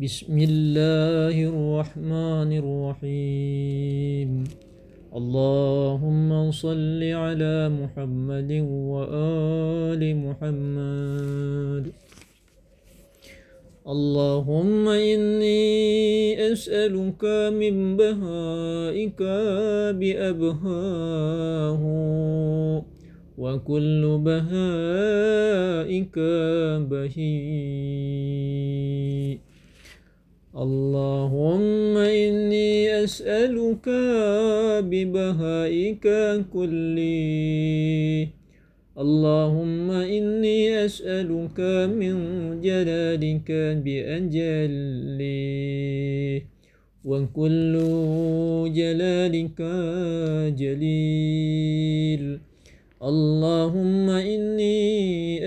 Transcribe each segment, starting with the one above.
بسم الله الرحمن الرحيم. اللهم صل على محمد وآل محمد. اللهم إني أسألك من بهائك بأبهاه وكل بهائك بهي اللهم إني أسألك ببهائك كلي اللهم إني أسألك من جلالك بأجلي وكل جلالك جليل. اللهم إني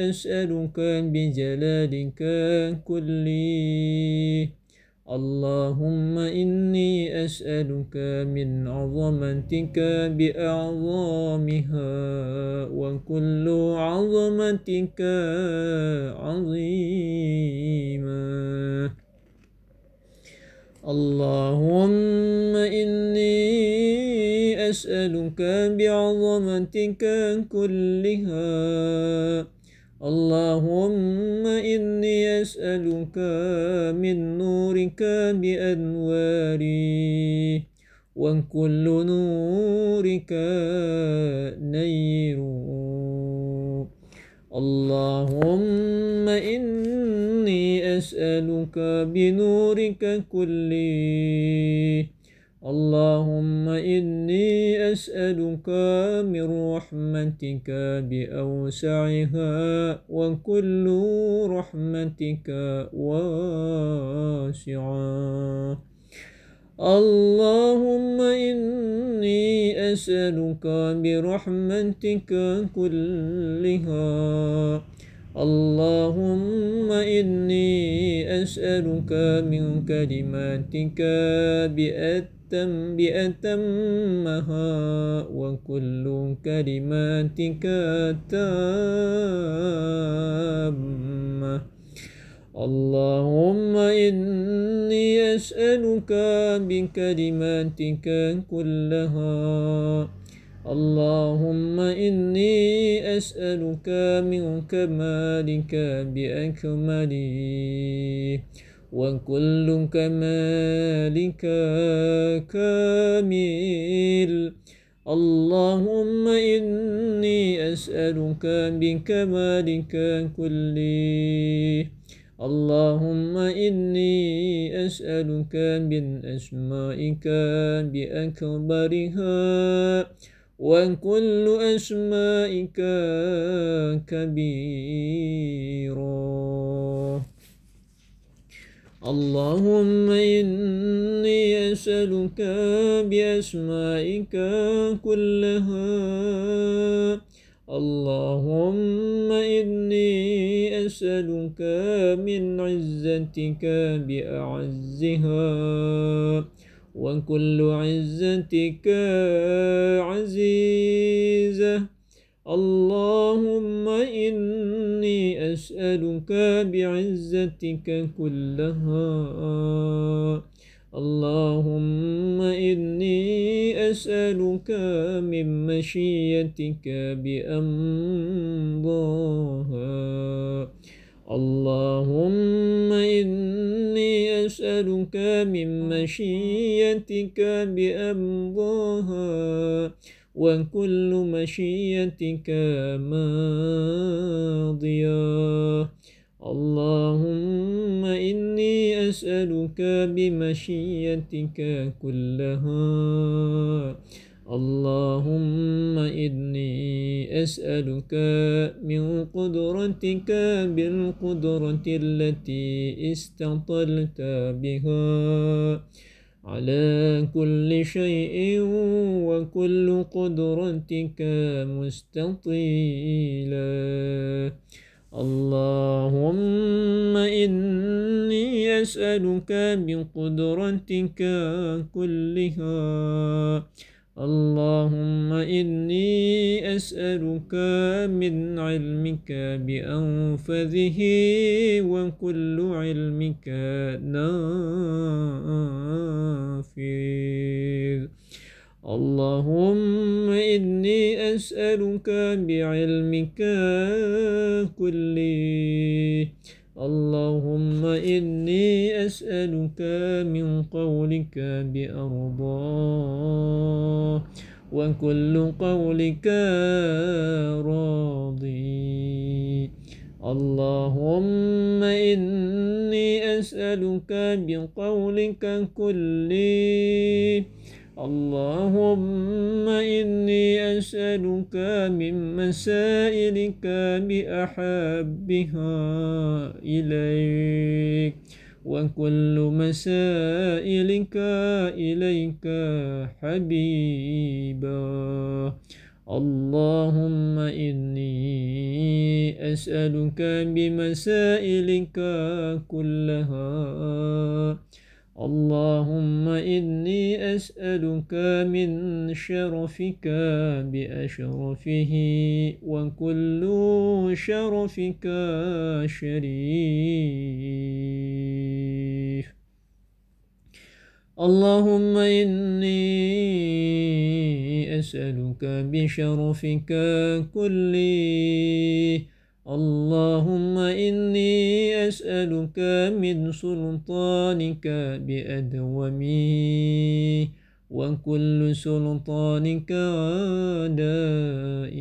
أسألك بجلالك كلي اللهم إني أسألك من عظمتك بأعظامها وكل عظمتك عظيما اللهم إني أسألك بعظمتك كلها اللهم إني أسألك من نورك بأنواري وكل نورك نير. اللهم إني أسألك بنورك كله. اللهم إني أسألك من رحمتك بأوسعها وكل رحمتك واسعة. اللهم إني أسألك برحمتك كلها. اللهم إني أسألك من كلماتك بأت بأتمها وكل كلماتك تامة اللهم إني أسألك بكلماتك كلها. اللهم إني أسألك من كمالك بأكمله. وكل كمالك كامل. اللهم إني أسألك بكمالك كله اللهم إني أسألك من أسمائك بأكبرها. وكل أسمائك كبيرا. اللهم إني أسألك بأسمائك كلها. اللهم إني أسألك من عزتك بأعزها. وكل عزتك عزيزة. اللهم إني أسألك بعزتك كلها. اللهم إني أسألك من مشيتك بأمضاها. اللهم إني أسألك من مشيتك بأمضاها. وكل مشيتك ماضية اللهم إني أسألك بمشيتك كلها. اللهم إني أسألك من قدرتك بالقدرة التي استطلت بها. على كل شيء وكل قدرتك مستطيلا. اللهم إني أسألك بقدرتك كلها. اللهم إني أسألك من علمك بأنفذه وكل علمك نافذ. اللهم إني أسألك بعلمك كله اللهم إني أسألك من قولك بأرضاه وكل قولك راضي. اللهم إني أسألك بقولك كله. اللهم إني أسألك من مسائلك بأحبها إليك وكل مسائلك إليك حبيبا. اللهم إني أسألك بمسائلك كلها اللهم إني أسألك من شرفك بأشرفه وكل شرفك شريف. اللهم إني أسألك بشرفك كله. اللهم إني أسألك من سلطانك بأدومي وكل سلطانك دائم.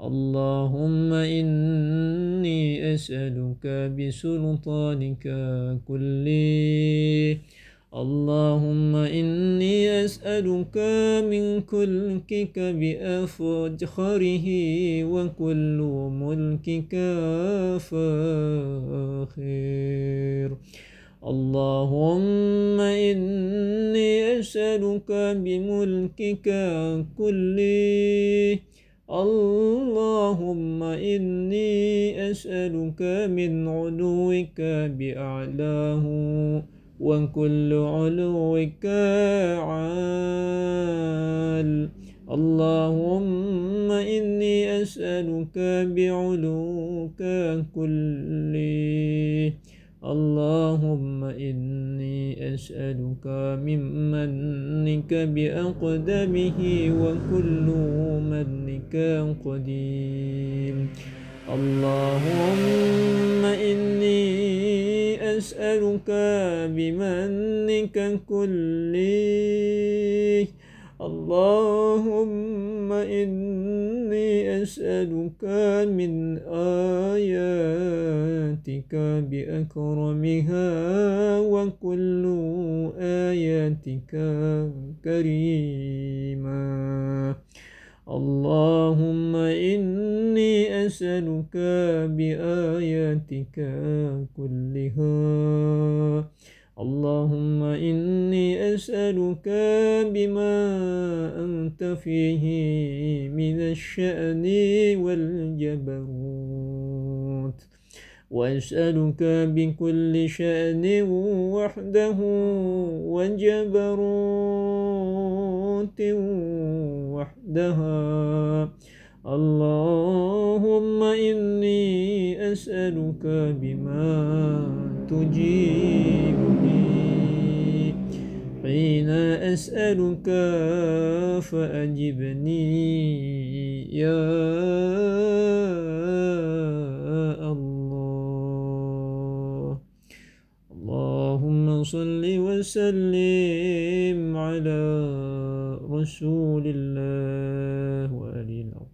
اللهم إني أسألك بسلطانك كله. اللهم إني أسألك من كلكك بأفجخره وكل ملكك فاخر. اللهم إني أسألك بملكك كله. اللهم إني أسألك من علوك بأعلاه. وكل علوك عال. اللهم إني أسألك بعلوك كل اللهم إني أسألك من منك بأقدمه وكل منك قديم اللهم إني أسألك بمنك كله. اللهم إني أسألك من آياتك بأكرمها وكل آياتك كريما. اللهم إني أسألك بآياتك كلها. اللهم إني أسألك بما أنت فيه من الشأن والجبروت. وأسألك بكل شأن وحده وجبروت وحدها. اللهم إني أسألك بما تجيب بي حين أسألك فأجبني يا الله اللهم صل وسلم على رسول الله وآله